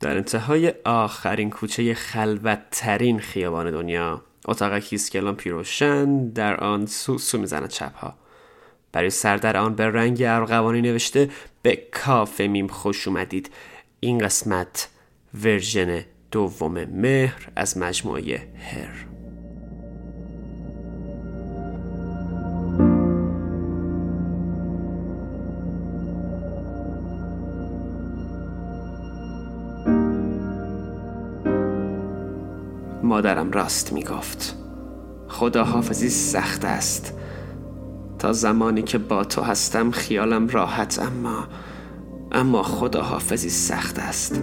در انتهای آخرین کوچه خلوتترین خیابان دنیا اتاقکیست که لامپی روشن در آن سو سو می‌زند چپها برای سر در آن به رنگ ارغوانی نوشته به کافه میم خوش اومدید. این قسمت version دوم مهر از مجموعه Her. مادرم راست می گفت خدا حافظی سخت است. تا زمانی که با تو هستم خیالم راحت اما اما خدا حافظی سخت است.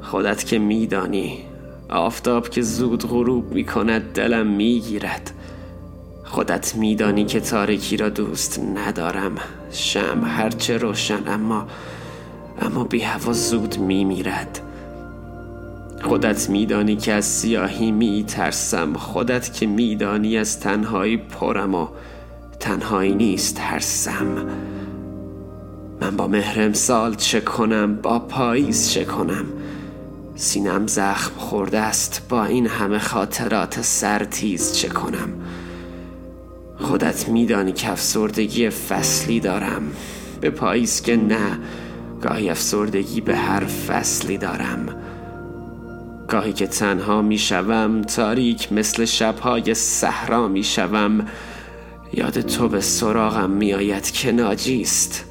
خودت که میدانی آفتاب که زود غروب می کند دلم می گیرد خودت میدانی که تاریکی را دوست ندارم. شم هرچه روشن اما اما بی هوا زود می میرد خودت میدانی که از سیاهی می ترسم خودت که میدانی از تنهایی پرم و تنهایی نیست ترسم. من با مهرم سال چه کنم؟ با پاییز چه کنم؟ سینم زخم خورده است. با این همه خاطرات سرتیز چه کنم؟ خودت میدانی که افسردگی فصلی دارم. به پاییز که نه گاهی افسردگی به هر فصلی دارم. گاهی که تنها می‌شوم تاریک مثل شبهای صحرا می‌شوم. یاد تو به سراغم میآید که ناجیست.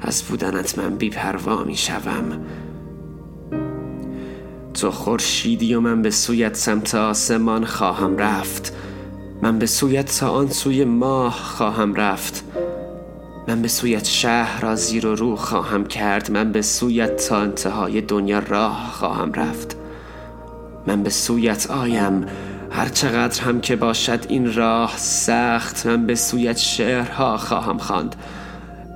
از بودنت من بیپروا می‌شوم. تو خورشیدی و من به سویت سمت آسمان خواهم رفت. من به سویت تا آن سوی ماه خواهم رفت. من به سویت شهر را زیر و رو خواهم کرد. من به سویت تا انتهای دنیا راه خواهم رفت. من به سویت آیم. هر چقدر هم که باشد این راه سخت من به سویت شعرها خواهم خواند.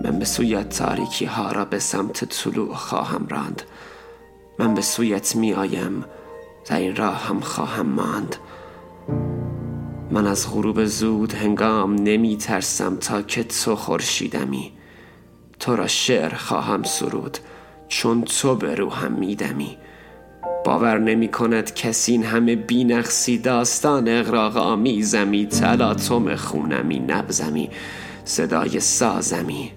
من به سویت تاریکی ها را به سمت طلوع خواهم راند. من به سویت می آیم در این راه هم خواهم ماند. من از غروب زود هنگام نمی ترسم تا که تو خورشیدمی. تو را شعر خواهم سرود چون تو به روحم میدمی. باور نمی کند کسی این همه بینقصی داستان اغراق آمیزمی تلاطم خونمی نبزمی صدای سازمی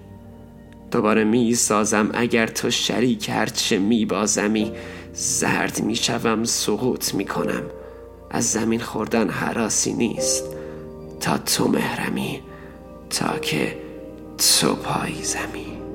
دوباره می سازم اگر تو شریک هرچه می بازمی زرد می شوم سقوط می کنم از زمین خوردن حراسی نیست. تا تو مهرمی تا که تو پاییزمی